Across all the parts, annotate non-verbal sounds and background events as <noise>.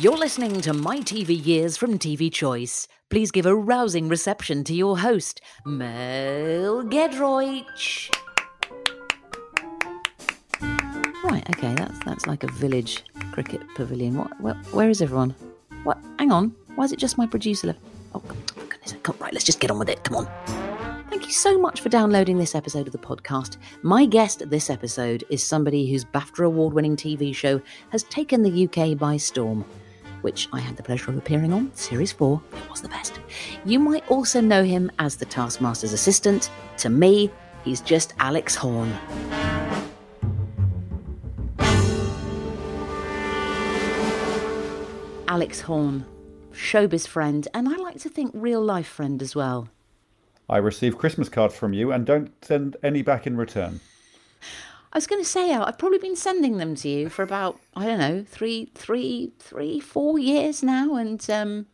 You're listening to My TV Years from TV Choice. Please give a rousing reception to your host, Mel Giedroyc. Right, okay, that's that's like a village cricket pavilion. What? Where, where is everyone? What? Hang on. Why is it just my producer? Oh, goodness! Come, right, let's just get on with it. Come on. Thank you so much for downloading this episode of the podcast. My guest this episode is somebody whose BAFTA award winning TV show has taken the UK by storm, which I had the pleasure of appearing on, Series 4. It was the best. You might also know him as the Taskmaster's assistant. To me, he's just Alex Horne. Alex Horne, showbiz friend, and I like to think real life friend as well. I receive Christmas cards from you and don't send any back in return. I was going to say, Al, I've probably been sending them to you for about I don't know three, three, three, four years now, and um,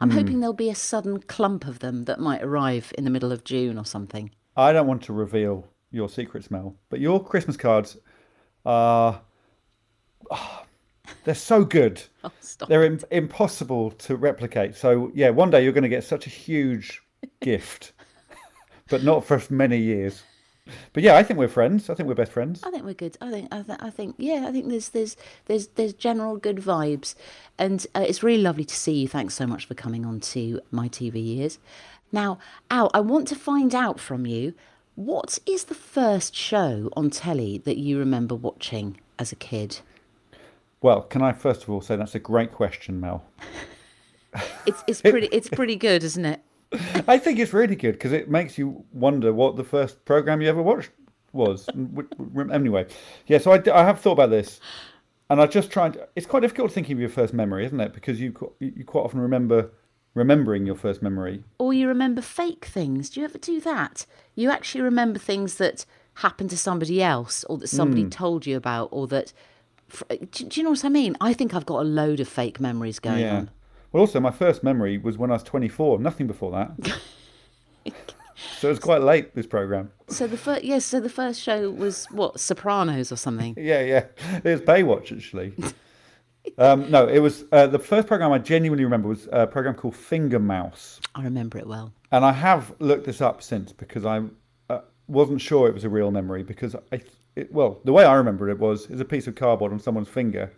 I'm hoping there'll be a sudden clump of them that might arrive in the middle of June or something. I don't want to reveal your secrets, Mel, but your Christmas cards are. ah, <sighs> they're so good. <laughs> Oh! They're im- impossible to replicate. So, yeah, one day you're going to get such a huge <laughs> gift, but not for many years. But yeah, I think we're friends. I think we're best friends. I think we're good. I think I, th- I think yeah. I think there's there's there's there's general good vibes, and uh, it's really lovely to see you. Thanks so much for coming on to my TV years. Now, Al, I want to find out from you what is the first show on telly that you remember watching as a kid. Well, can I first of all say that's a great question, Mel? <laughs> It's it's pretty it's pretty good, isn't it? I think it's really good because it makes you wonder what the first program you ever watched was. And w- w- anyway, yeah. So I have thought about this, and I just tried. It's quite difficult thinking of your first memory, isn't it? Because you you quite often remember remembering your first memory. Or you remember fake things. Do you ever do that? You actually remember things that happened to somebody else, or that somebody Hmm. told you about, or that. Do, do you know what I mean? I think I've got a load of fake memories going Yeah. on. Well, also my first memory was when I was 24. Nothing before that. <laughs> so it was quite late. This program. So the first, yes, so the first show was what Sopranos or something. <laughs> Yeah, yeah. It was Baywatch actually. <laughs> um, no, it was uh, the first program I genuinely remember was a program called Finger Mouse. I remember it well. And I have looked this up since because I uh, wasn't sure it was a real memory because I, it, well, the way I remember it was is a piece of cardboard on someone's finger,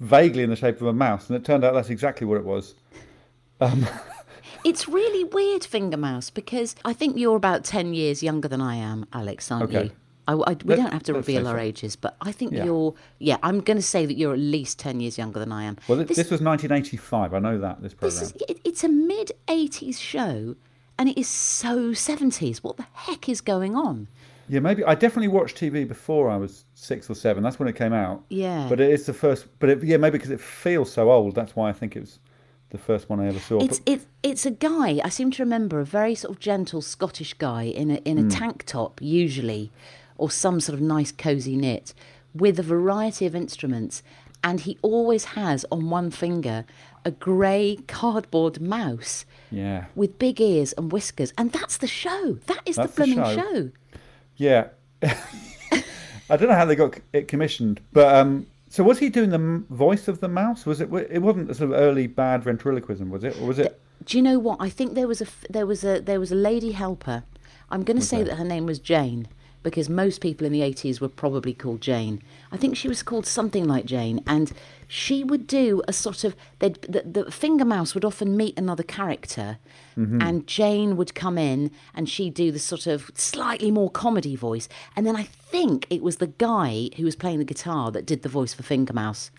vaguely in the shape of a mouse, and it turned out that's exactly what it was. Um, <laughs> it's really weird, Finger Mouse, because I think you're about ten years younger than I am, Alex, aren't Okay. you? I, I- we Let- don't have to reveal our so. ages, but I think Yeah. you're. Yeah, I'm going to say that you're at least ten years younger than I am. Well, this, This- this was 1985. I know that this program. This is it, it's a mid 80s show and it is so 70s. What the heck is going on? Yeah, maybe I definitely watched TV before I was six or seven. That's when it came out. Yeah. But it is the first. But it, yeah, maybe because it feels so old. That's why I think it was the first one I ever saw. It's But- it's a guy, I seem to remember a very sort of gentle Scottish guy in a in a hmm. tank top usually or some sort of nice cozy knit with a variety of instruments and he always has on one finger a grey cardboard mouse yeah, with big ears and whiskers and that's the show. That is That's the the blooming show. show. Yeah. <laughs> I don't know how they got it commissioned, but um. So was he doing the voice of the mouse? Was it? It wasn't a sort of early bad ventriloquism, was it? Or was it? Do you know what? I think there was a there was a there was a lady helper. I'm going to say that her name was Jane because most people in the 80s were probably called Jane. I think she was called something like Jane, and she would do a sort of they'd- the, the finger mouse would often meet another character, mm-hmm. and Jane would come in and she'd do the sort of slightly more comedy voice, and then I think it was the guy who was playing the guitar that did the voice for Finger Mouse.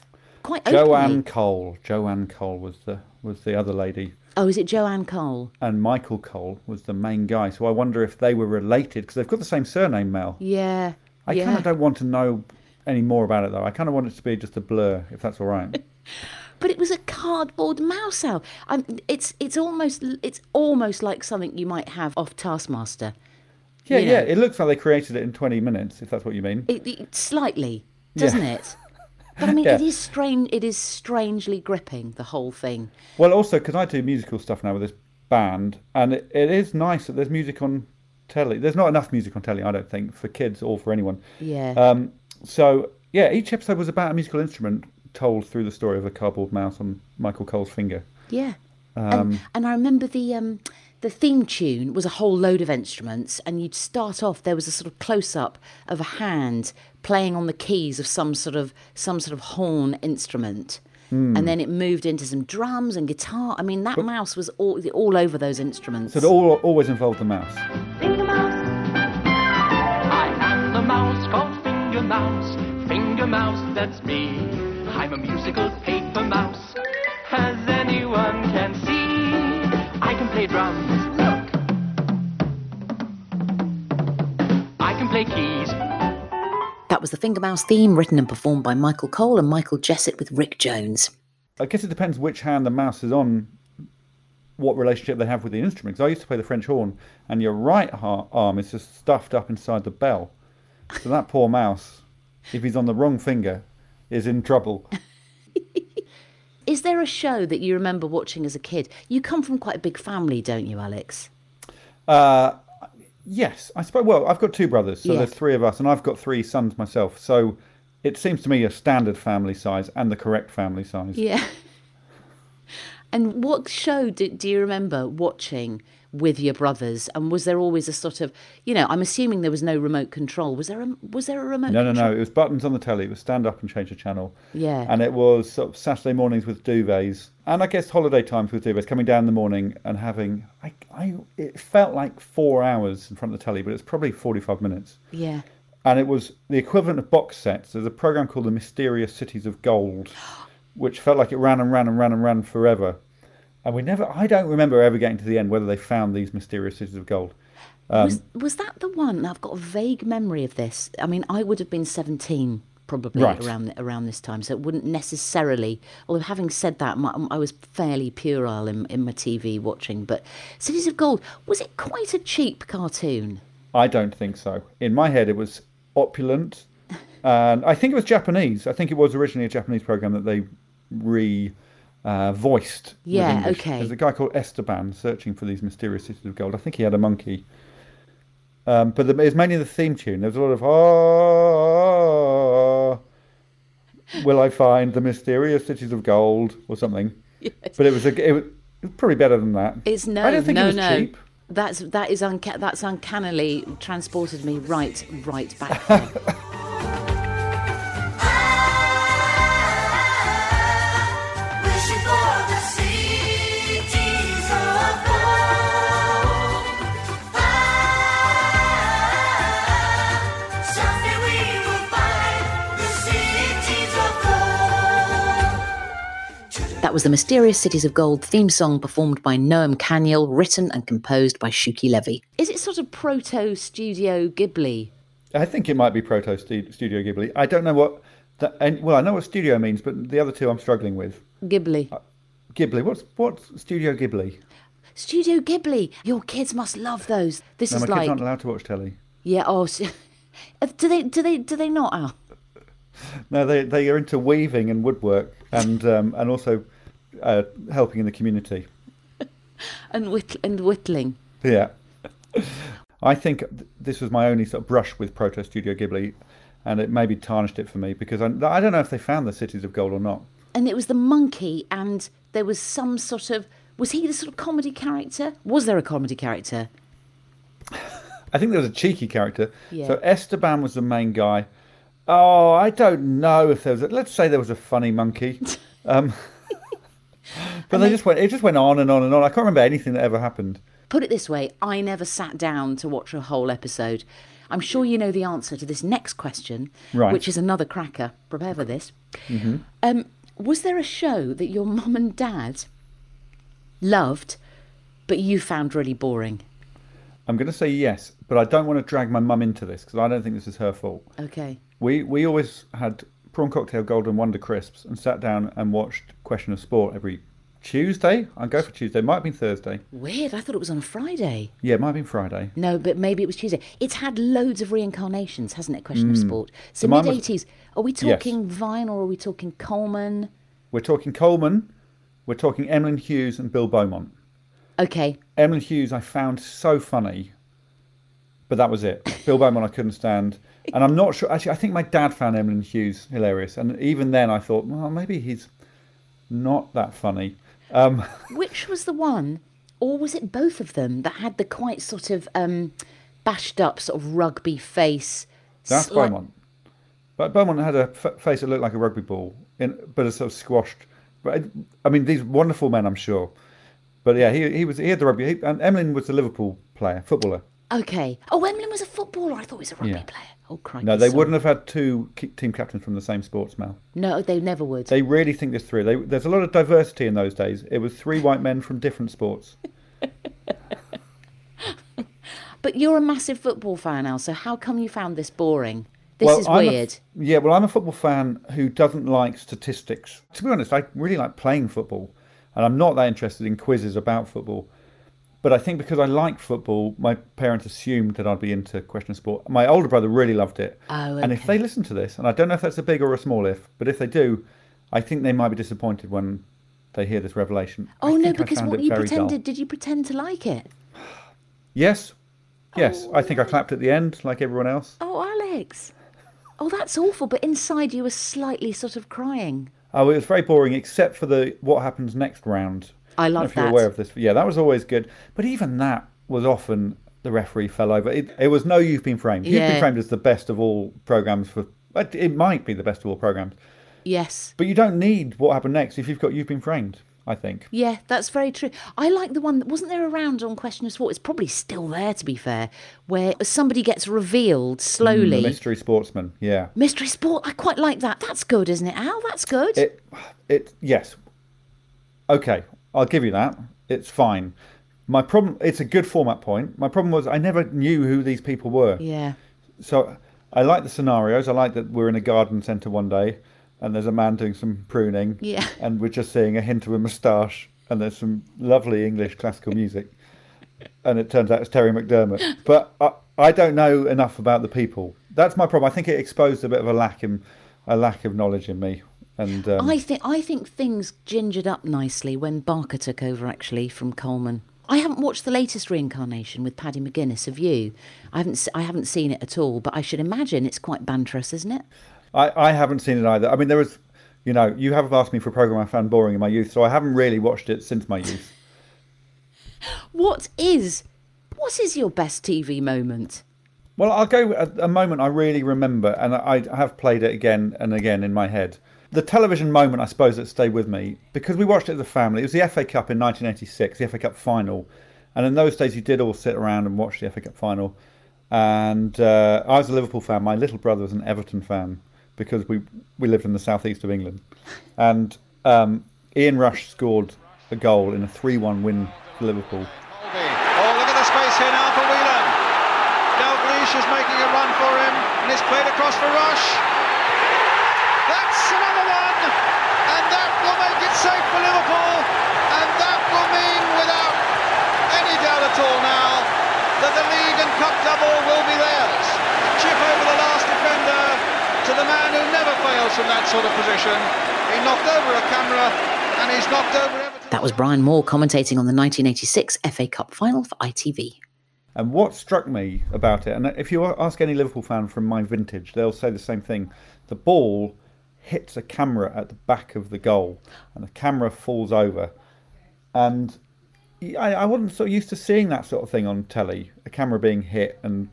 Quite openly. Joanne Cole. Joanne Cole was the was the other lady. Oh, is it Joanne Cole? and Michael Cole was the main guy. So I wonder if they were related because they've got the same surname, Mel. Yeah. I yeah. kind of don't want to know any more about it though. I kind of want it to be just a blur, if that's all right. <laughs> But it was a cardboard mouse owl. Um, it's it's almost it's almost like something you might have off Taskmaster. Yeah, You know. yeah. It looks like they created it in 20 minutes, if that's what you mean. It, it slightly, doesn't it? <laughs> But I mean, Yeah. it is strange. It is strangely gripping the whole thing. Well, also because I do musical stuff now with this band, and it, it is nice that there's music on telly. There's not enough music on telly, I don't think, for kids or for anyone. Yeah. Um, so yeah, each episode was about a musical instrument, told through the story of a cardboard mouse on Michael Cole's finger. Yeah. Um, and, and I remember the um, the theme tune was a whole load of instruments, and you'd start off. There was a sort of close up of a hand playing on the keys of some sort of some sort of horn instrument, Hmm. and then it moved into some drums and guitar. I mean, that mouse was all all over those instruments. So it all, always involved the mouse. Finger mouse. I am the mouse called Finger Mouse. Finger Mouse, that's me. I'm a musical paper mouse. As anyone can see, I can play drums. Look. Play keys. That was the Finger Mouse theme, written and performed by Michael Cole and Michael Jessett with Rick Jones. I guess it depends which hand the mouse is on, what relationship they have with the instrument. 'Cause I used to play the French horn, and your right arm is just stuffed up inside the bell. So that poor mouse, if he's on the wrong finger, is in trouble. <laughs> Is there a show that you remember watching as a kid? You come from quite a big family, don't you, Alex? Uh, yes, I suppose. Well, I've got two brothers, so Yeah. there's three of us, and I've got three sons myself. So it seems to me a standard family size and the correct family size. Yeah. <laughs> And what show do, do you remember watching with your brothers? And was there always a sort of, you know, I'm assuming there was no remote control. Was there a was there a remote? No, no, control? no. It was buttons on the telly. It was stand up and change the channel. Yeah. And it was sort of Saturday mornings with duvets, and I guess holiday times with duvets. Coming down in the morning and having, I, I, it felt like four hours in front of the telly, but it's probably forty-five minutes. Yeah. And it was the equivalent of box sets. There's a program called The Mysterious Cities of Gold, which felt like it ran and ran and ran and ran forever. And we never, I don't remember ever getting to the end whether they found these mysterious cities of gold. Um, was was that the one? I've got a vague memory of this. I mean, I would have been 17 probably Right. around around this time, so it wouldn't necessarily. Although having said that, my, I was fairly puerile in, in my TV watching. But Cities of Gold was it quite a cheap cartoon? I don't think so. In my head, it was opulent, <laughs> and I think it was Japanese. I think it was originally a Japanese program that they re uh, voiced. Yeah, okay. There's a guy called Esteban searching for these mysterious cities of gold. I think he had a monkey. Um, but the, it's mainly the theme tune. There's a lot of ah, will I find the mysterious cities of gold or something? But it was a, it was, it was probably better than that. It's no, I don't think no, it was no. cheap. That's that is unca- that's uncannily transported me right, right back. <laughs> was the Mysterious Cities of Gold theme song performed by Noam Kaniel, written and composed by Shuki Levy. Is it sort of proto Studio Ghibli? I think it might be Proto Studio Ghibli. I don't know what. That, and, well, I know what studio means, but the other two I'm struggling with. Ghibli. Uh, Ghibli. What's what's Studio Ghibli? Studio Ghibli. Your kids must love those. This No, is my kids like aren't allowed to watch telly. yeah. Oh, s- <laughs> uh, do they? Do they? Do they not? Al? Ah. <laughs> No, they they are into weaving and woodwork, and um, and also uh, helping in the community. <laughs> And whitt- and whittling. Yeah. I think th- this was my only sort of brush with Proto Studio Ghibli, and it maybe tarnished it for me because I, I don't know if they found the cities of gold or not. And it was the monkey, and there was some sort of. Was he the sort of comedy character? Was there a comedy character? <laughs> I think there was a cheeky character. Yeah. So Esteban was the main guy. Oh, I don't know if there was. A, let's say there was a funny monkey. <laughs> Um, but they just went. It just went on and on and on. I can't remember anything that ever happened. Put it this way, I never sat down to watch a whole episode. I'm sure you know the answer to this next question, Right. which is another cracker. Prepare for this. Um, was there a show that your mum and dad loved, but you found really boring? I'm going to say yes, but I don't want to drag my mum into this because I don't think this is her fault. Okay. We we always had prawn cocktail golden wonder crisps and sat down and watched Question of Sport every Tuesday. I'd go for Tuesday. Might have been Thursday. Weird. I thought it was on a Friday. Yeah, it might have been Friday. No, but maybe it was Tuesday. It's had loads of reincarnations, hasn't it? Question of mm. sport. So, So mine mid was- 80s. Are we talking Vine or are we talking Coleman? We're talking Coleman. We're talking Emlyn Hughes and Bill Beaumont. Okay. Emlyn Hughes I found so funny but that was it. Bill Beaumont I couldn't stand, and I'm not sure. Actually, I think my dad found Emlyn Hughes hilarious, and even then I thought, well, maybe he's not that funny. Um, <laughs> Which was the one, or was it both of them that had the quite sort of um, bashed up sort of rugby face? That's slight- Beaumont. But Beaumont had a f- face that looked like a rugby ball, in, but it's sort of squashed. But I, I mean, these wonderful men, I'm sure. But yeah, he he was he had the rugby, he, and Emlyn was the Liverpool player, footballer. Okay. Oh, Emlyn was a footballer. I thought he was a rugby Yeah. player. Oh, crikey. No, they sorry. wouldn't have had two team captains from the same sports, Mal. No, they never would. They really think this through. They, there's a lot of diversity in those days. It was three white men from different sports. <laughs> But you're a massive football fan, Al, so how come you found this boring? This is I'm a weird. yeah, well, I'm a football fan who doesn't like statistics. To be honest, I really like playing football, and I'm not that interested in quizzes about football. But I think because I like football, my parents assumed that I'd be into question of sport. My older brother really loved it. Oh, And if they listen to this, and I don't know if that's a big or a small if, but if they do, I think they might be disappointed when they hear this revelation. Oh, no, because what you very dull. pretended, did you pretend to like it? Yes, yes. Oh, I think I clapped at the end like everyone else. Oh, Alex. Oh, that's awful. But inside you were slightly sort of crying. Oh, it was very boring, except for the what happens next round. I love if you're aware of this. Yeah, that was always good. But even that was often the referee fell over. It, it was no You've Been Framed. You've. Been Framed is the best of all programs for. It might be the best of all programs, Yes. but you don't need what happened next if you've got You've Been Framed. I think. Yeah, that's very true. I like the one that wasn't there around on Question of Sport. It's probably still there, to be fair, where somebody gets revealed slowly. Mm, Mystery Sportsman. Yeah. Mystery Sport. I quite like that. That's good, isn't it, Al? That's good. It, it, yes. Okay, I'll give you that. It's fine. My problem, it's a good format point. My problem was I never knew who these people were. yeah. So I like the scenarios. I like that we're in a garden centre one day and there's a man doing some pruning. Yeah. And we're just seeing a hint of a moustache and there's some lovely English classical music. And it turns out it's Terry McDermott. But I, I don't know enough about the people. That's my problem. I think it exposed a bit of a lack in a lack of knowledge in me. And um, I think I think things gingered up nicely when Barker took over actually from Coleman. I haven't watched the latest reincarnation with Paddy McGuinness. Have you? I haven't. I haven't seen it at all, but I should imagine it's quite banterous, isn't it? I, I haven't seen it either. I mean, there was, you know, you have asked me for a program I found boring in my youth, so I haven't really watched it since my youth. <laughs> What is what is your best TV moment? Well, I'll go a, a moment I really remember, and I, I have played it again and again in my head. The television moment, I suppose, that stayed with me because we watched it as a family. It was the FA Cup in 1986, the FA Cup final, and in those days you did all sit around and watch the FA Cup final. And uh, I was a Liverpool fan. My little brother was an Everton fan because we we lived in the southeast of England, and um, Ian Rush scored a goal in a 3-1 win for Liverpool. Oh, look at the space here now for Whelan. Dalglish is making a run for him, and it's played across for Rush. That's another one, and that will make it safe for Liverpool, and that will mean, without any doubt at all now, that the league and cup double will be theirs. Chip over the last defender to the man who never fails from that sort of position. He knocked over a camera, and he's knocked over Everton. That was Brian Moore commentating on the 1986 FA Cup final for ITV. And what struck me about it, and if you ask any Liverpool fan from my vintage, they'll say the same thing. The ball hits a camera at the back of the goal, and the camera falls over. And I, I wasn't so used to seeing that sort of thing on telly, a camera being hit, and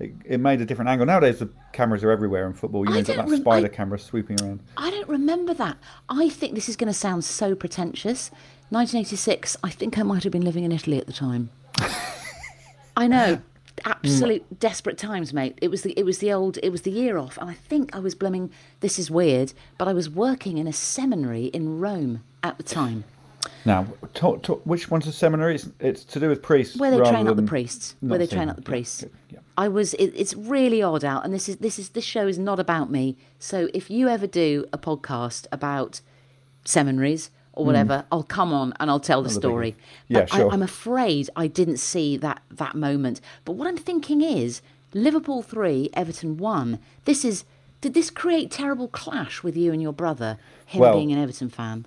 it, it made a different angle. Nowadays, the cameras are everywhere in football. You I you've got that rem- spider I- camera swooping around. I don't remember that. I think this is going to sound so pretentious. 1986, I think I might have been living in Italy at the time. <laughs> I know. Mm. Absolute desperate times, mate. It was the it was the old it was the year off, and I think I was blooming. This is weird, but I was working in a seminary in Rome at the time, Now, talk, talk, which one's a seminary? It's, it's to do with priests. where they train up the priests. Where they train up the priests. yeah. I was. It, it's really odd out, and this is this is this show is not about me. So if you ever do a podcast about seminaries or whatever, I'll come on and I'll tell the Another story. Yeah, But sure. I, I'm afraid I didn't see that that moment. But what I'm thinking is Liverpool three, Everton one. This is. Did this create terrible clash with you and your brother? Him Well- being an Everton fan.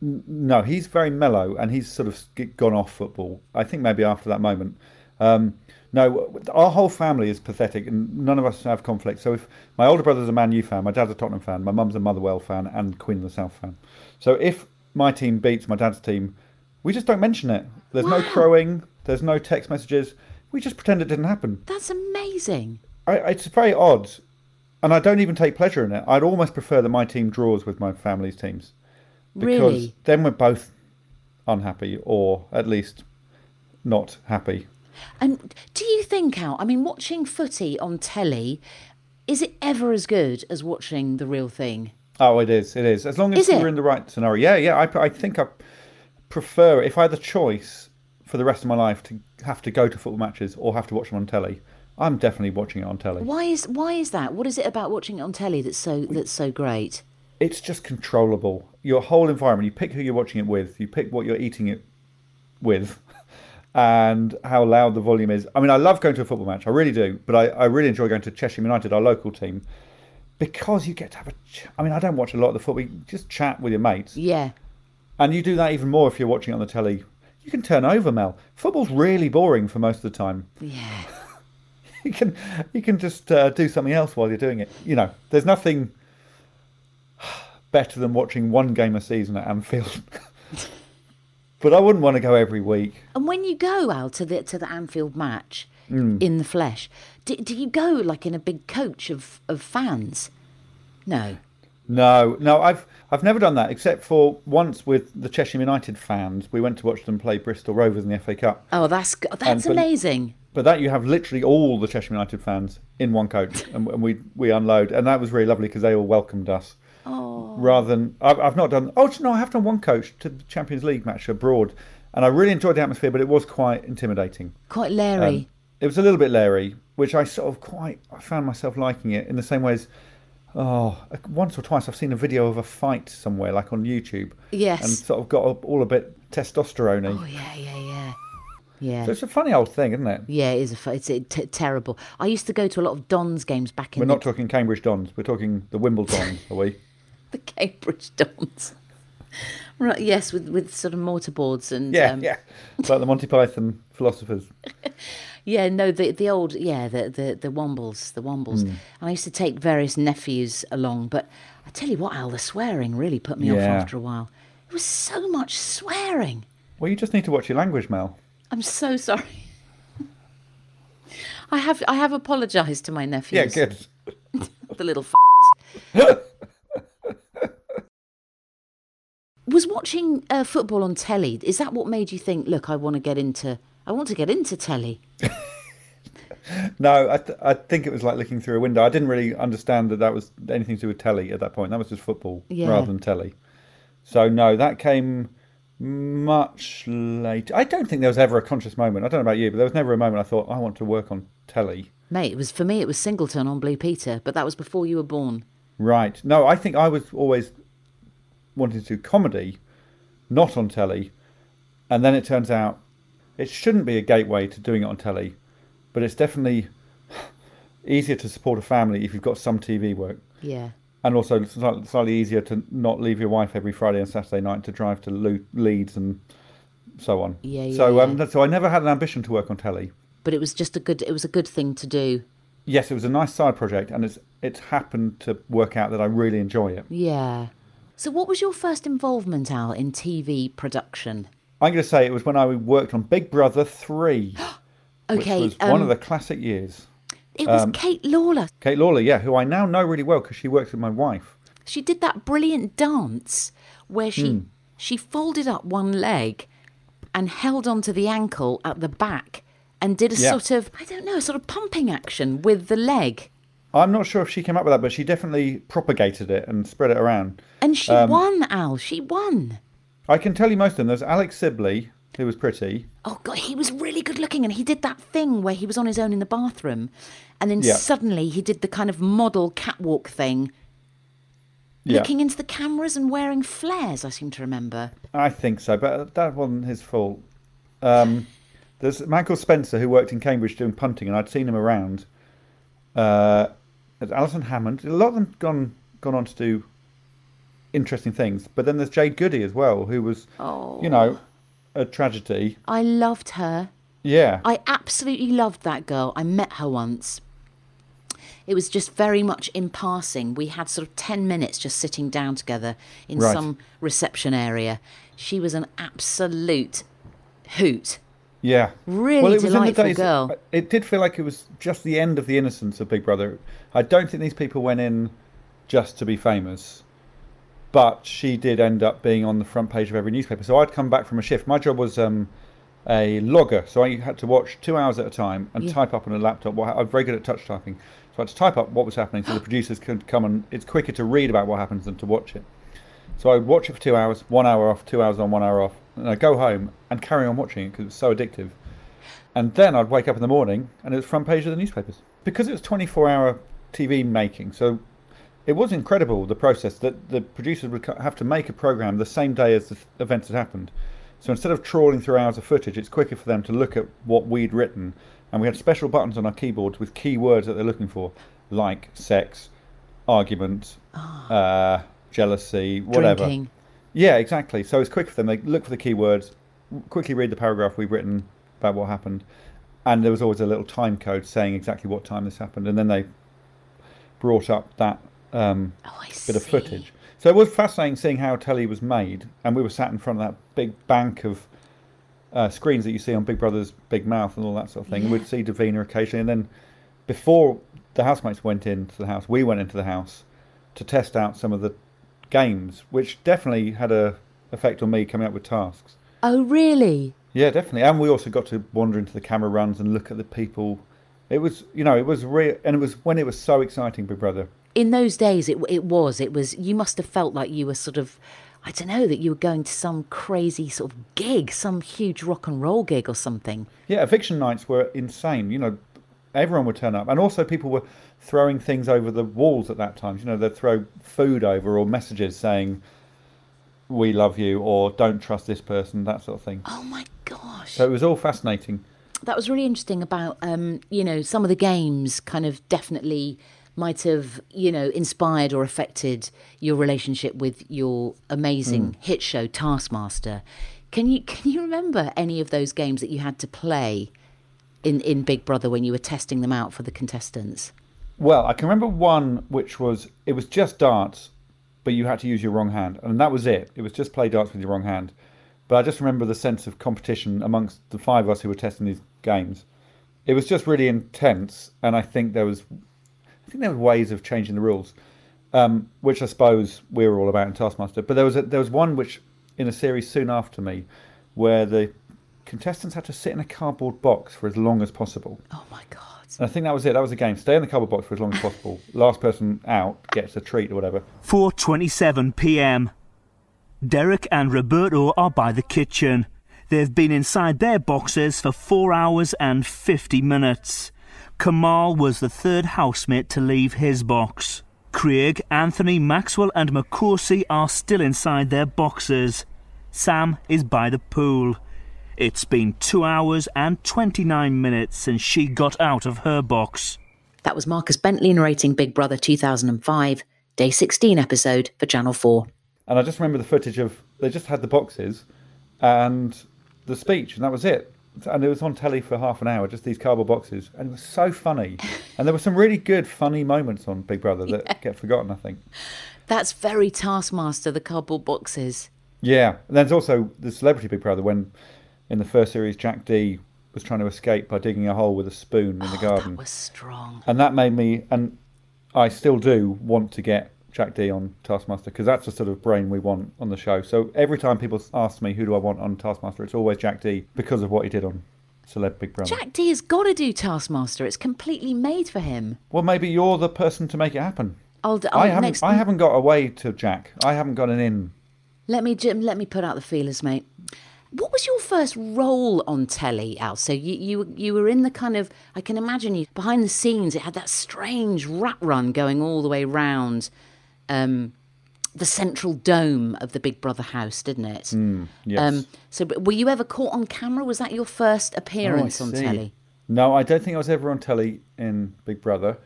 No, he's very mellow and he's sort of gone off football. I think maybe after that moment. Um, No, our whole family is pathetic, and none of us have conflict. So if my older brother's a Man U fan, my dad's a Tottenham fan, my mum's a Motherwell fan, and Queen of the South fan. So if my team beats my dad's team, we just don't mention it. There's no crowing. There's no text messages. We just pretend it didn't happen. That's amazing. I, it's very odd, and I don't even take pleasure in it. I'd almost prefer that my team draws with my family's teams because Really? then we're both unhappy, or at least not happy. And do you think, Al, I mean, watching footy on telly, is it ever as good as watching the real thing? Oh, it is. It is. As long as Is you're in the right scenario. Yeah, yeah. I, I think I prefer if I had the choice for the rest of my life to have to go to football matches or have to watch them on telly. I'm definitely watching it on telly. Why is why is that? What is it about watching it on telly that's so that's so great? It's just controllable. Your whole environment. You pick who you're watching it with. You pick what you're eating it with, <laughs> and how loud the volume is. I mean, I love going to a football match. I really do. But I, I really enjoy going to Chesham United, our local team, because you get to have a. Ch- I mean, I don't watch a lot of the football. You just chat with your mates. Yeah. And you do that even more if you're watching it on the telly. You can turn over, Mel. Football's really boring for most of the time. Yeah. <laughs> You can you can just uh, do something else while you're doing it. You know, there's nothing <sighs> better than watching one game a season at Anfield. <laughs> but I wouldn't want to go every week. And when you go out to the to the Anfield match Mm. in the flesh, do, do you go like in a big coach of, of fans? No. No, no, I've I've never done that except for once with the Chesham United fans. We went to watch them play Bristol Rovers in the FA Cup. Oh, that's that's but- amazing. But that you have literally all the Chesham United fans in one coach, <laughs> and, and we we unload, and that was really lovely because they all welcomed us. Oh. Rather than I've, I've not done. Oh no, I have done one coach to the Champions League match abroad, and I really enjoyed the atmosphere, but it was quite intimidating. Quite leery. Um, it was a little bit Larry, which I sort of quite I found myself liking it in the same way as. Oh, once or twice I've seen a video of a fight somewhere, like on YouTube, yes. and sort of got all a bit testosterone oh yeah, yeah, yeah. Yeah. So it's a funny old thing, isn't it? Yeah, it is a it's a t- terrible. I used to go to a lot of Dons games back in We're the, not talking Cambridge Dons. We're talking the Wimbledon, <laughs> are we? the Cambridge Dons. right, yes, with with sort of mortarboards and Yeah, um, yeah. Like the Monty Python philosophers. <laughs> Yeah, no, the the old yeah, the the the Wombles, the Wombles. Hmm. And I used to take various nephews along, but I tell you what, Al, the swearing really put me off after a while. It was so much swearing. Well, you just need to watch your language, Mel. I'm so sorry. <laughs> I have I have apologised to my nephews. Yeah, good. <laughs> The little f- <laughs> Was watching uh, football on telly. Is that what made you think? Look, I want to get into. I want to get into telly. <laughs> No, I, th- I think it was like looking through a window. I didn't really understand that that was anything to do with telly at that point. That was just football Yeah. rather than telly. So no, that came much later. I don't think there was ever a conscious moment. I don't know about you, but there was never a moment I thought I want to work on telly. Mate, it was for me. It was Singleton on Blue Peter, but that was before you were born. Right. No, I think I was always wanting to do comedy, not on telly. And then it turns out it shouldn't be a gateway to doing it on telly, but it's definitely easier to support a family if you've got some TV work. Yeah. And also slightly easier to not leave your wife every Friday and Saturday night to drive to Le- Leeds and so on. Yeah, yeah, so, um, yeah. so I never had an ambition to work on telly. But it was just a good. It was a good thing to do. Yes, it was a nice side project, and it's it's happened to work out that I really enjoy it. Yeah. So, what was your first involvement, Al, in TV production? I'm going to say it was when I worked on Big Brother 3, <gasps> Okay, which was one um, of the classic years. It was um, Kate Lawler. Kate Lawler, yeah, who I now know really well because she works with my wife. She did that brilliant dance where she Hmm. she folded up one leg and held onto the ankle at the back and did a Yeah. sort of I don't know, a sort of pumping action with the leg. I'm not sure if she came up with that, but she definitely propagated it and spread it around. And she Um, won, Al. She won. I can tell you most of them. There's Alex Sibley, who was pretty. Oh god, he was really good looking, and he did that thing where he was on his own in the bathroom, and then Yeah. suddenly he did the kind of model catwalk thing, Yeah, looking into the cameras and wearing flares. I seem to remember. I think so, but that wasn't his fault. Um, there's a man called Spencer who worked in Cambridge doing punting, and I'd seen him around. Uh, there's Alison Hammond. A lot of them gone gone on to do interesting things, but then there's Jade Goody as well, who was, Oh, you know, oh. a tragedy. I loved her. Yeah. I absolutely loved that girl. I met her once. It was just very much in passing. We had sort of 10 minutes just sitting down together in Right. some reception area. She was an absolute hoot. Yeah. Really well, it was in the delightful days, girl. It did feel like it was just the end of the innocence of Big Brother. I don't think these people went in just to be famous, but she did end up being on the front page of every newspaper. So I'd come back from a shift. My job was um, a logger, so I had to watch two hours at a time and Yeah. type up on a laptop. What, I'm very good at touch typing, so I had to type up what was happening so the producers could come and it's quicker to read about what happens than to watch it. So I would watch it for two hours, one hour off, two hours on, one hour off, and I'd go home and carry on watching it because it was so addictive. And then I'd wake up in the morning and it was front page of the newspapers. Because it was 24 hour TV making, so it was incredible the process that the producers would have to make a program the same day as the events had happened. So instead of trawling through hours of footage, it's quicker for them to look at what we'd written. And we had special buttons on our keyboards with key words that they're looking for, like sex, argument, uh, jealousy, whatever. Drinking. Yeah, exactly. So it's quick for them. They look for the keywords, quickly read the paragraph we've written about what happened, and there was always a little time code saying exactly what time this happened, and then they brought up that um, Oh, bit of footage. So it was fascinating seeing how telly was made, and we were sat in front of that big bank of uh, screens that you see on Big Brother's Big Mouth and all that sort of thing. And Yeah. we'd see Davina occasionally, and then before the housemates went into the house, we went into the house to test out some of the games, which definitely had a effect on me coming up with tasks. Oh, really? Yeah, definitely. And we also got to wander into the camera runs and look at the people. It was, you know, it was real, and it was when it was so exciting, Big Brother. In those days, it, it was. It was. You must have felt like you were sort of. I don't know that you were going to some crazy sort of gig, some huge rock and roll gig or something. Yeah, eviction nights were insane. You know, everyone would turn up, and also people were throwing things over the walls at that time. You know, they'd throw food over or messages saying, "We love you" or "Don't trust this person," that sort of thing. Oh my gosh. So it was all fascinating. that was really interesting about um, you know some of the games kind of definitely might have you know inspired or affected your relationship with your amazing hmm. hit show Taskmaster. Can you can you remember any of those games that you had to play in in Big Brother when you were testing them out for the contestants? Well, I can remember one which was it was just darts, but you had to use your wrong hand, and that was it. It was just play darts with your wrong hand. But I just remember the sense of competition amongst the five of us who were testing these games. It was just really intense, and I think there was, I think there were ways of changing the rules, um, which I suppose we were all about in Taskmaster. But there was a, there was one which in a series soon after me, where the contestants had to sit in a cardboard box for as long as possible. Oh my god! And I think that was it. That was the game. Stay in the cardboard box for as long as possible. <laughs> Last person out gets a treat or whatever. 4:27 p.m. Derek and Roberto are by the kitchen. They've been inside their boxes for 4 hours and 50 minutes. Kamal was the third housemate to leave his box. Craig, Anthony, Maxwell and Makosi are still inside their boxes. Sam is by the pool. It's been 2 hours and 29 minutes since she got out of her box. That was Marcus Bentley narrating Big Brother 2005, day 16 episode for Channel 4. And I just remember the footage of they just had the boxes and the speech, and that was it. And it was on telly for half an hour, just these cardboard boxes, and it was so funny. <laughs> and there were some really good, funny moments on Big Brother that get forgotten, I think. That's very Taskmaster, the cardboard boxes. Yeah, and there's also the Celebrity Big Brother when, in the first series, Jack Dee was trying to escape by digging a hole with a spoon in the Oh, garden. that was strong. and that made me and I still do want to get Jack Dee on Taskmaster because that's the sort of brain we want on the show. So every time people ask me who do I want on Taskmaster, it's always Jack Dee because of what he did on Celeb Big Brother. Jack Dee has got to do Taskmaster. It's completely made for him. Well, maybe you're the person to make it happen. I'll, d- I I'll haven't. I haven't got away to Jack. I haven't got an in. Let me Jim, let me put out the feelers, mate. What was your first role on telly, Al? So you you you were in the kind of I can imagine you behind the scenes. It had that strange rat run going all the way round um, the central dome of the Big Brother house, didn't it? Hmm, Yes. Um, so, were you ever caught on camera? Was that your first appearance Oh, on telly? No, I don't think I was ever on telly in Big Brother.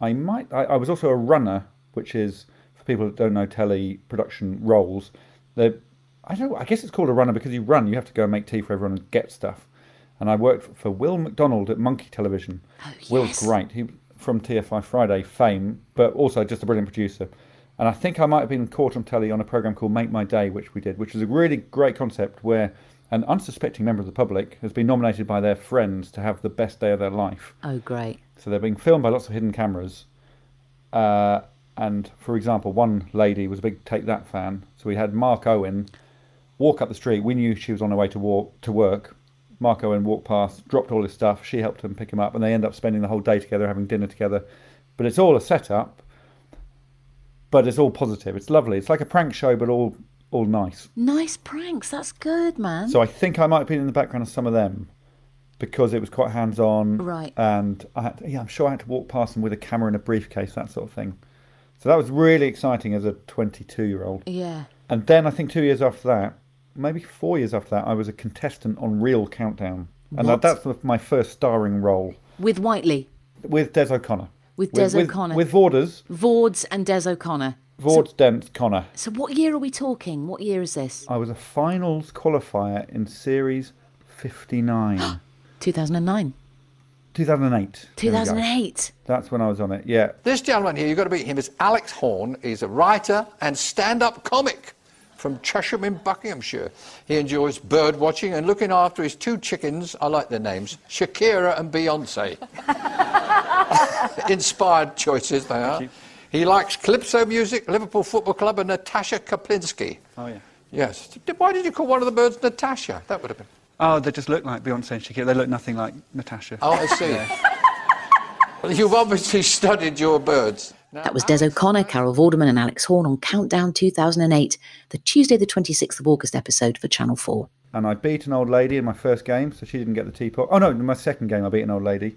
I might. I, I was also a runner, which is for people that don't know telly production roles. They, I don't. I guess it's called a runner because you run. You have to go and make tea for everyone and get stuff. and I worked for Will McDonald at Monkey Television. Will's yes. great. He from TFI Friday fame, but also just a brilliant producer. And I think I might have been caught on telly on a program called Make My Day, which we did, which is a really great concept where an unsuspecting member of the public has been nominated by their friends to have the best day of their life. Oh, great. So they're being filmed by lots of hidden cameras. Uh, and for example, one lady was a big Take That fan. So we had Mark Owen walk up the street. We knew she was on her way to walk to work. Mark Owen walked past, dropped all his stuff. She helped him pick him up, and they end up spending the whole day together, having dinner together. But it's all a setup. But it's all positive. It's lovely. It's like a prank show, but all all nice. Nice pranks. That's good, man. So I think I might have been in the background of some of them because it was quite hands on. Right. And I had to, yeah, I'm sure I had to walk past them with a camera and a briefcase, that sort of thing. So that was really exciting as a 22 year old. yeah. And then I think two years after that, maybe four years after that, I was a contestant on Real Countdown. And that, that's my first starring role With Whiteley, with Des O'Connor. With Des with, O'Connor. With Vorders, Vords, and Des O'Connor. Vords, Dent, Connor. So, what year are we talking? What year is this? I was a finals qualifier in Series 59. <gasps> 2009. 2008. There we go. 2008. That's when I was on it, yeah. This gentleman here, you've got to meet him, is Alex Horne. He's a writer and stand-up comic from Chesham in Buckinghamshire. He enjoys bird watching and looking after his two chickens, I like their names, Shakira and Beyonce. <laughs> <laughs> Inspired choices they are. He likes Calypso music, Liverpool Football Club and Natasha Kaplinsky. Oh, yeah. Yes. Why did you call one of the birds Natasha? That would have been... Oh, they just look like Beyonce and Shakira. They look nothing like Natasha. Oh, I see. well, you've obviously studied your birds. Now, That was Des O'Connor, Carol Vorderman, and Alex Horne on Countdown 2008, the Tuesday, the 26th of August episode for Channel 4. And I beat an old lady in my first game, so she didn't get the teapot. Oh no, in my second game I beat an old lady.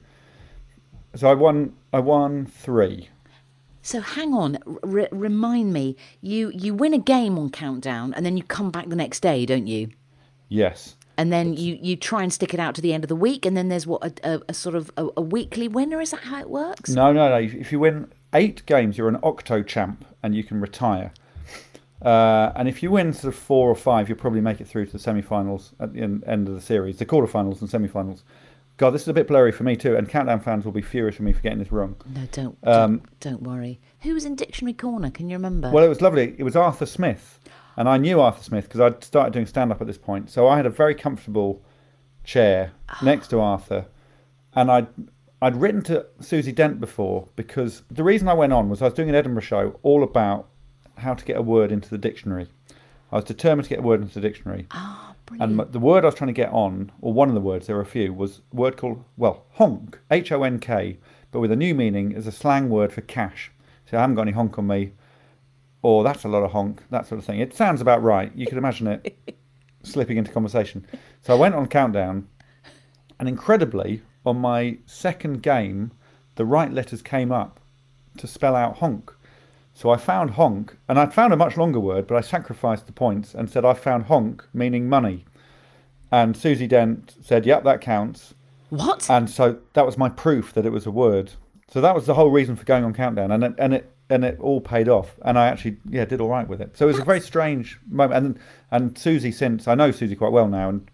So I won. I won three. So hang on, r- remind me. You you win a game on Countdown, and then you come back the next day, don't you? Yes. And then you, you try and stick it out to the end of the week, and then there's what a, a, a sort of a, a weekly winner. Is that how it works? No, no, no. If you win eight games, you're an octo champ, and you can retire. Uh, and if you win sort of four or five, you'll probably make it through to the semi-finals at the en- end of the series, the quarterfinals and semi-finals. God, this is a bit blurry for me too, and Countdown fans will be furious with me for getting this wrong. No, don't Um, don't, don't worry. Who was in Dictionary Corner? Can you remember? Well, it was lovely. It was Arthur Smith, and I knew Arthur Smith because I'd started doing stand-up at this point. So I had a very comfortable chair next to Arthur, and I'd I'd written to Susie Dent before because the reason I went on was I was doing an Edinburgh show all about how to get a word into the dictionary. I was determined to get a word into the dictionary. Ah, And the word I was trying to get on, or one of the words, there were a few, was a word called, well, honk, H O N K, but with a new meaning as a slang word for cash. So I haven't got any honk on me, or that's a lot of honk, that sort of thing. It sounds about right. You could imagine it <laughs> slipping into conversation. So I went on Countdown, and incredibly, on my second game, the right letters came up to spell out honk. So I found honk, and I'd found a much longer word, but I sacrificed the points and said I found honk, meaning money. And Susie Dent said, "Yep, that counts." what? And so that was my proof that it was a word. So that was the whole reason for going on Countdown, and it, and it and it all paid off. And I actually, yeah, did all right with it. So it was a very strange moment. And and Susie, since I know Susie quite well now, and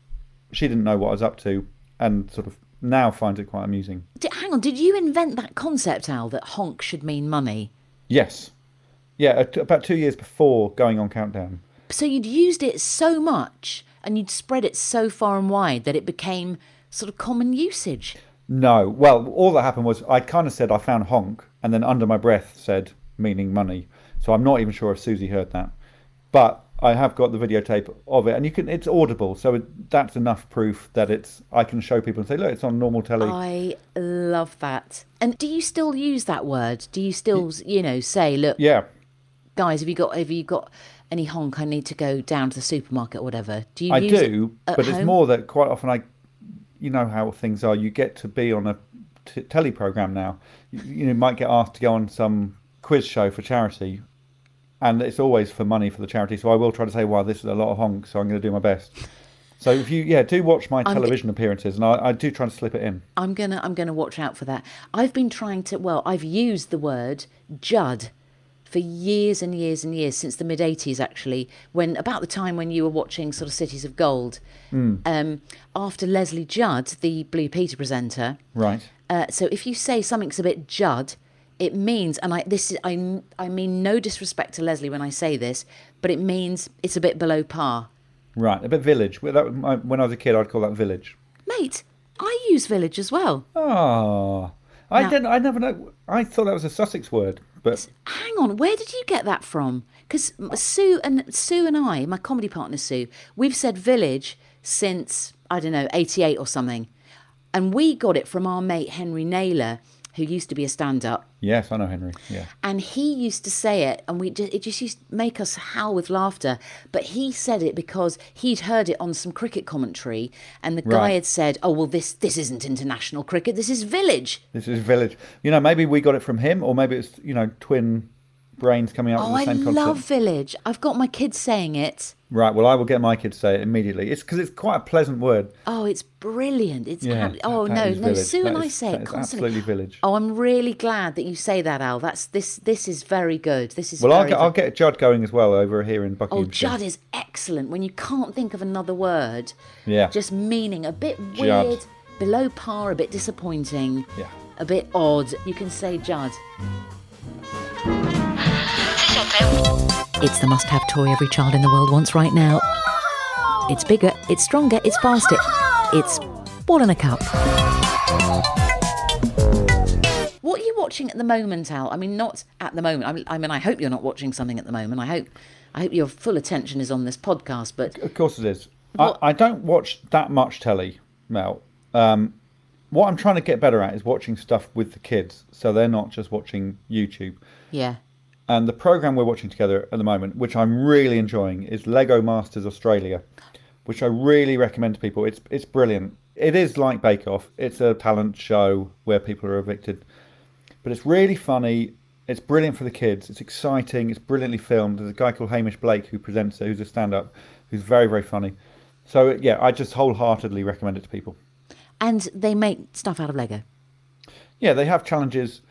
she didn't know what I was up to, and sort of now finds it quite amusing. Di- hang on, did you invent that concept, Al, that honk should mean money? Yes, yeah, about two years before going on Countdown. So you'd used it so much and you'd spread it so far and wide that it became sort of common usage. No. Well, all that happened was I kind of said I found honk, and then under my breath said meaning money. So I'm not even sure if Susie heard that, but I have got the videotape of it, and you can. It's audible, so it, that's enough proof that it's. I can show people and say, look, it's on normal telly. I love that. And do you still use that word? Do you still, you know, say, look, yeah. Guys, have you got have you got any honk? I need to go down to the supermarket or whatever. Do you I do, it but it's more that quite often I, you know how things are. You get to be on a t- telly program now. You, you know, might get asked to go on some quiz show for charity, and it's always for money for the charity. So I will try to say, well, this is a lot of honk, so I'm going to do my best. So if you, yeah, do watch my television appearances, and I, I do try to slip it in. I'm gonna I'm gonna watch out for that. I've been trying to well, I've used the word Judd for years and years and years since the mid 80s actually when about the time when you were watching sort of cities of gold um, after lesley judd the blue peter presenter Right. uh, so if you say something's a bit judd it means and i this is i i mean no disrespect to lesley when i say this but it means it's a bit below par Right. A bit village. Well, that was my, when I was a kid, I'd call that village. mate i use village as well Oh. I Now- didn't. I never know. I thought that was a Sussex word, but hang on where did you get that from? Because sue and sue and i my comedy partner sue we've said village since i don't know 88 or something. And we got it from our mate henry naylor who used to be a stand-up yes, I know Henry. Yeah. and he used to say it and we just, it just used to make us howl with laughter but he said it because he'd heard it on some cricket commentary and the guy Right. had said oh well this this isn't international cricket this is village This is village. You know, maybe we got it from him, or maybe it's you know twin brains coming out oh i the same love concept. village i've got my kids saying it Right. Well, I will get my kids to say it immediately. It's because it's quite a pleasant word. Oh, it's brilliant. It's Yeah, ab- oh that no, no. village. Sue That and I is- say it constantly. absolutely village. Oh, I'm really glad that you say that, Al. That's this. This is very good. This is Well, I'll get I'll get Judd going as well over here in Buckingham. Oh, Judd is excellent. When you can't think of another word, Yeah. just meaning a bit Judd. weird, below par, a bit disappointing, Yeah. a bit odd. You can say Judd. It's the must-have toy every child in the world wants right now. It's bigger, it's stronger, it's faster. It's ball in a cup. What are you watching at the moment, Al? I mean, not at the moment. I mean, I hope you're not watching something at the moment. I hope, I hope your full attention is on this podcast. But Of course it is. I, I don't watch that much telly, Mel. Um, what I'm trying to get better at is watching stuff with the kids, so they're not just watching YouTube. yeah, And the program we're watching together at the moment, which I'm really enjoying, is Lego Masters Australia, which I really recommend to people. It's it's brilliant. It is like Bake Off. It's a talent show where people are evicted, but it's really funny. It's brilliant for the kids. It's exciting. It's brilliantly filmed. There's a guy called Hamish Blake who presents it, who's a stand-up, who's very very funny. So yeah, I just wholeheartedly recommend it to people. and they make stuff out of Lego. Yeah, they have challenges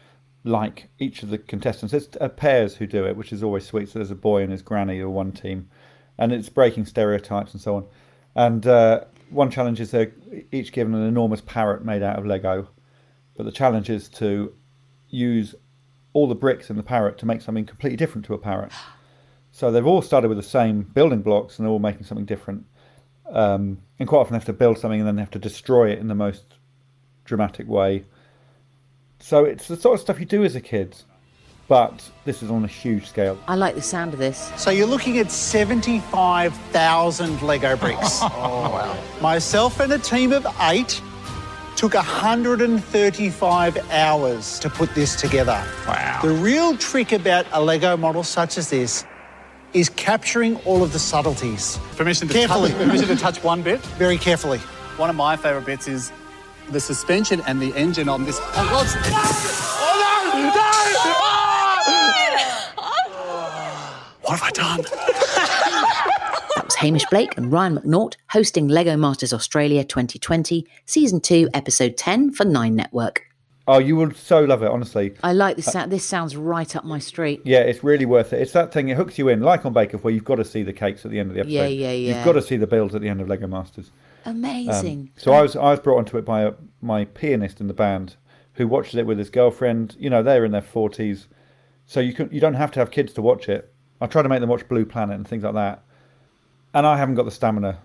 like each of the contestants. There's uh, pairs who do it, which is always sweet. So there's a boy and his granny or one team, and it's breaking stereotypes and so on. And uh, one challenge is they're each given an enormous parrot made out of Lego, but the challenge is to use all the bricks in the parrot to make something completely different to a parrot. So they've all started with the same building blocks and they're all making something different. Um, and quite often they have to build something and then they have to destroy it in the most dramatic way. So it's the sort of stuff you do as a kid, but this is on a huge scale. I like the sound of this. So you're looking at 75,000 Lego bricks. <laughs> oh, wow. Myself and a team of eight took 135 hours to put this together. Wow. The real trick about a Lego model such as this is capturing all of the subtleties. Permission to, Carefully. Touch, permission to touch one bit. Very carefully. One of my favourite bits is the suspension and the engine on this. Oh, God. Oh no! No! Ah! What have I done? <laughs> That was Hamish Blake and Ryan McNaught hosting Lego Masters Australia 2020, Season 2, Episode 10 for Nine Network. Oh, you will so love it, honestly. I like this uh, sound. This sounds right up my street. Yeah, it's really worth it. It's that thing, it hooks you in, like on Bake Off, where you've got to see the cakes at the end of the episode. Yeah, yeah, yeah. You've got to see the builds at the end of Lego Masters. Amazing. So I was I was brought onto it by a, my pianist in the band, who watches it with his girlfriend. You know, they're in their forties, so you can you don't have to have kids to watch it. I try to make them watch Blue Planet and things like that, and I haven't got the stamina,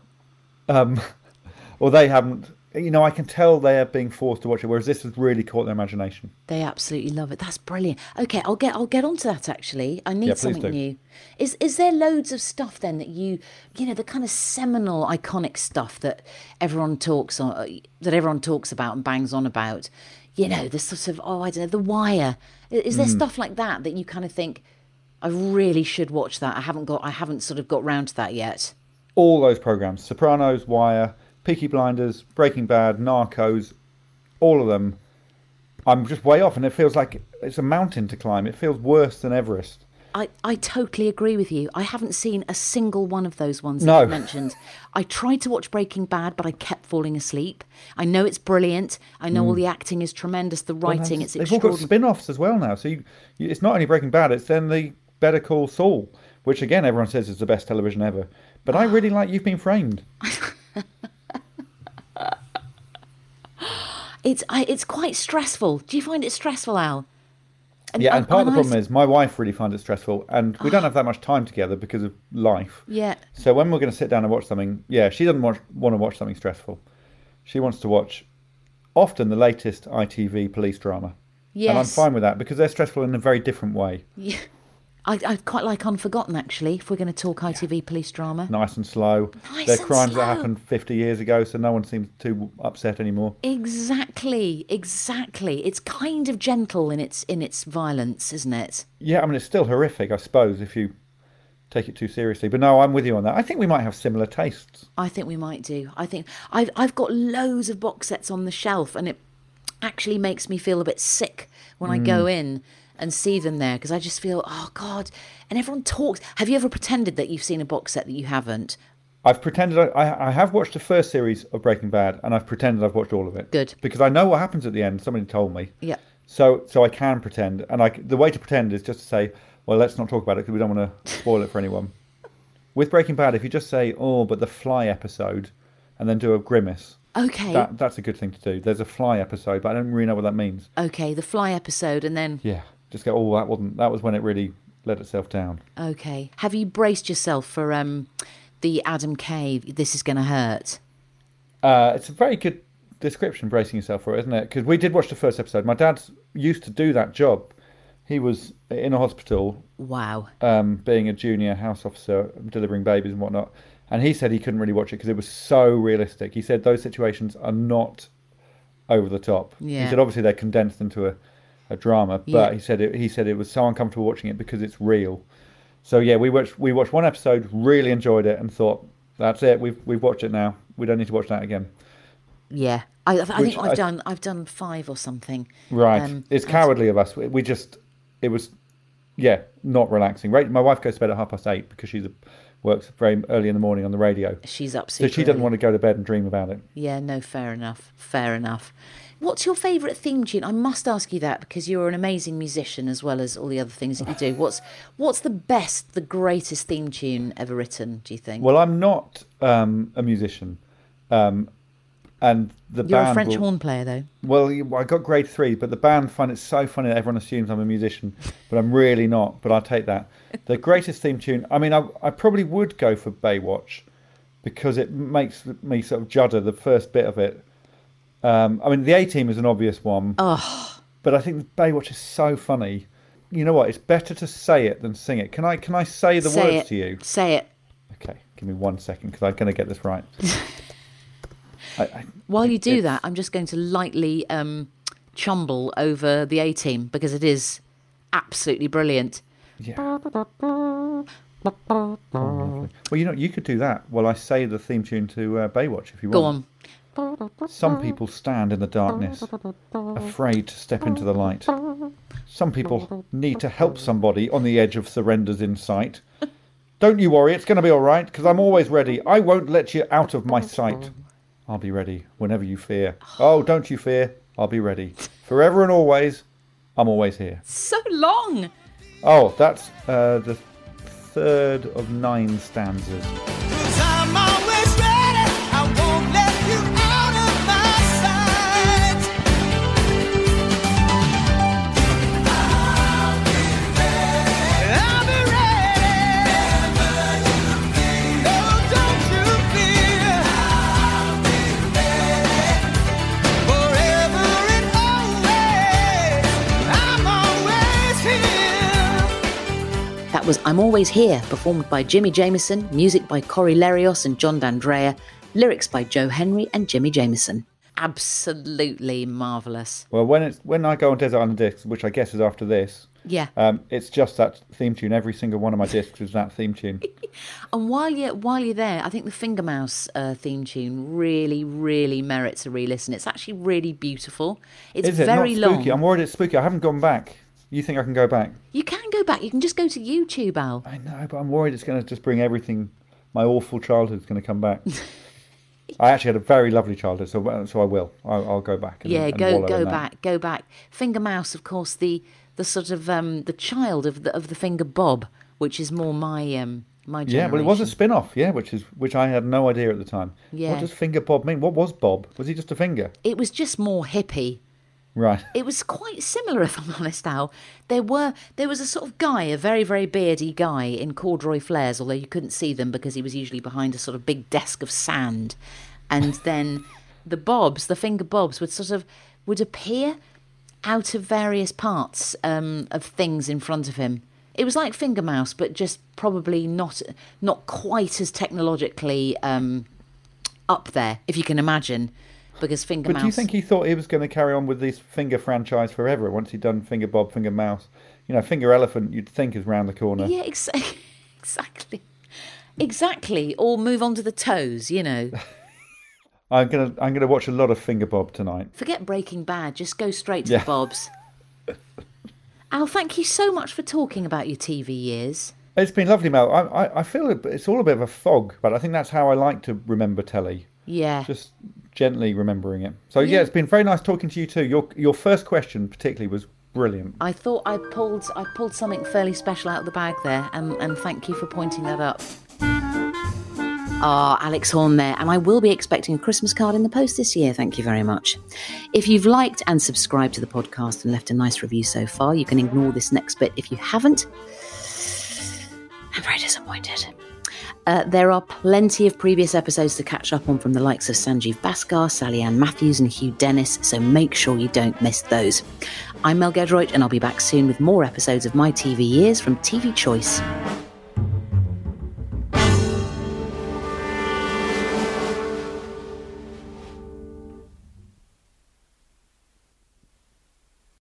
um, <laughs> or they haven't. You know, I can tell they're being forced to watch it, whereas this has really caught their imagination. They absolutely love it. That's brilliant. Okay, I'll get I'll get onto that actually. I need Yeah, something do. new. Is is there loads of stuff then that you you know the kind of seminal iconic stuff that everyone talks on that everyone talks about and bangs on about? You know, the sort of oh I don't know, The Wire. Is there hmm. stuff like that that you kind of think I really should watch that? I haven't got I haven't sort of got round to that yet. All those programs: Sopranos, Wire, Peaky Blinders, Breaking Bad, Narcos, all of them. I'm just way off, and it feels like it's a mountain to climb. It feels worse than Everest. I, I totally agree with you. I haven't seen a single one of those ones No. that you mentioned. I tried to watch Breaking Bad, but I kept falling asleep. I know it's brilliant. I know all the acting is tremendous. The Hmm. Well, writing, that's- it's They've all got extraordinary. spin-offs as well now. So you, you, it's not only Breaking Bad; it's then the Better Call Saul, which again everyone says is the best television ever. But I really like You've Been Framed. <laughs> It's I, it's quite stressful. Do you find it stressful, Al? yeah, and part of the problem is my wife really finds it stressful, and we don't ah. have that much time together because of life. Yeah. So when we're going to sit down and watch something, yeah, she doesn't watch, want to watch something stressful. She wants to watch often the latest ITV police drama. Yes. And I'm fine with that because they're stressful in a very different way. Yeah. I, I quite like Unforgotten actually. If we're going to talk ITV police drama, Nice and slow. Nice they're and crimes slow. that happened 50 years ago, so no one seems too upset anymore. exactly, exactly. It's kind of gentle in its in its violence, isn't it? Yeah, I mean, it's still horrific, I suppose, if you take it too seriously. But no, I'm with you on that. I think we might have similar tastes. I think we might do. I think I've I've got loads of box sets on the shelf, and it actually makes me feel a bit sick when I go mm. in and see them there because I just feel, oh God. And everyone talks. Have you ever pretended that you've seen a box set that you haven't? I've pretended I, I, I have watched the first series of Breaking Bad, and I've pretended I've watched all of it. Good. Because I know what happens at the end. Somebody told me. Yeah. So so I can pretend, and I the way to pretend is just to say, well, let's not talk about it because we don't want to <laughs> spoil it for anyone. With Breaking Bad, if you just say, oh, but the Fly episode, and then do a grimace, Okay. that that's a good thing to do. There's a Fly episode, but I don't really know what that means. Okay. The fly episode, and then Yeah, just go. Oh, that wasn't. That was when it really let itself down. okay. Have you braced yourself for um the Adam Kay? This is going to hurt. Uh, it's a very good description, bracing yourself for it, isn't it? Because we did watch the first episode. My dad used to do that job. He was in a hospital, Wow. um, being a junior house officer, delivering babies and whatnot. And he said he couldn't really watch it because it was so realistic. He said those situations are not over the top. Yeah. He said obviously they're condensed into a, a drama, but Yeah. he said it, he said it was so uncomfortable watching it because it's real. So yeah, we watched we watched one episode, really enjoyed it, and thought that's it. We've we've watched it now. We don't need to watch that again. Yeah. I, I think I've I- done I've done five or something. Right. Um, it's cowardly of us. We- just, it was, yeah, not relaxing. Right. My wife goes to bed at half past eight because she's a, works very early in the morning on the radio. She's up So she doesn't early. want to go to bed and dream about it. Yeah, no, fair enough. Fair enough. What's your favourite theme tune? I must ask you that because you're an amazing musician as well as all the other things that you do. <laughs> What's what's the best, the greatest theme tune ever written? Do you think? Well, I'm not um, a musician, um, and the you're a French will- horn player, though. Well, I got grade three, but the band find it so funny that everyone assumes I'm a musician, but I'm really not. But I'll take that. The <laughs> greatest theme tune. I mean, I, I probably would go for Baywatch because it makes me sort of judder the first bit of it. Um, I mean, the A Team is an obvious one, Oh, but I think Baywatch is so funny. You know what? It's better to say it than sing it. Can I? Can I say the say words it. to you? Say it. Okay, give me one second because I'm going to get this right. <laughs> I, I, While you do that, I'm just going to lightly um, chumble over the A Team because it is absolutely brilliant. Yeah. Well, you know, you could do that while I say the theme tune to uh, Baywatch if you Go want. on. Some people stand in the darkness, afraid to step into the light. Some people need to help somebody on the edge of surrender's in sight. Don't you worry, it's going to be all right, because I'm always ready. I won't let you out of my sight. I'll be ready whenever you fear. Oh, don't you fear, I'll be ready. Forever and always, I'm always here. So long. Oh, that's uh, the third of nine stanzas. That was I'm Always Here, performed by Jimi Jamison, music by Cory Lerios and John D'Andrea, lyrics by Joe Henry and Jimi Jamison. Absolutely marvellous. Well, when it's when I go on Desert Island Discs, which I guess is after this, Yeah. um, it's just that theme tune. Every single one of my discs is that theme tune. <laughs> And while you're while you're there, I think the Finger Mouse uh, theme tune really, really merits a re-listen. It's actually really beautiful. It's is it very not spooky? long. I'm worried it's spooky. I haven't gone back. You think I can go back? You can go back. You can just go to YouTube, Al. I know, but I'm worried it's going to just bring everything. My awful childhood's going to come back. <laughs> I actually had a very lovely childhood, so so I will. I'll, I'll go back. And, yeah, and go go back, go back. Finger Mouse, of course, the the sort of um, the child of the of the finger bob, which is more my um, my Yeah, generation. well, it was a spin-off. Yeah, which is which I had no idea at the time. Yeah. What does finger Bob mean? What was Bob? Was he just a finger? It was just more hippie. Right. It was quite similar, if I'm <laughs> honest, Al. There were there was a sort of guy, a very very beardy guy in corduroy flares, although you couldn't see them because he was usually behind a sort of big desk of sand, and then <laughs> the bobs, the finger bobs, would sort of would appear out of various parts um, of things in front of him. It was like finger mouse, but just probably not not quite as technologically um, up there, if you can imagine, because finger But mouse. do you think he thought he was going to carry on with this finger franchise forever once he'd done finger Bob, finger mouse? You know, finger elephant. You'd think is round the corner. Yeah, ex- <laughs> exactly. Exactly. Or move on to the toes, you know. <laughs> I'm gonna I'm gonna watch a lot of finger Bob tonight. Forget Breaking Bad, just go straight to Yeah. the Bobs. <laughs> Al, thank you so much for talking about your TV years. It's been lovely, Mel. I, I, I feel it's all a bit of a fog, but I think that's how I like to remember telly. Yeah. Just gently remembering it. So yeah, Yeah. it's been very nice talking to you too. Your your first question particularly was brilliant. I thought I pulled I pulled something fairly special out of the bag there, and, and thank you for pointing that up. Ah, Alex Horne there, and I will be expecting a Christmas card in the post this year. Thank you very much. If you've liked and subscribed to the podcast and left a nice review so far, you can ignore this next bit if you haven't. I'm very disappointed. Uh, there are plenty of previous episodes to catch up on from the likes of Sanjeev Bhaskar, Sally Ann Matthews, and Hugh Dennis, so make sure you don't miss those. I'm Mel Giedroyc, and I'll be back soon with more episodes of my TV years from TV Choice.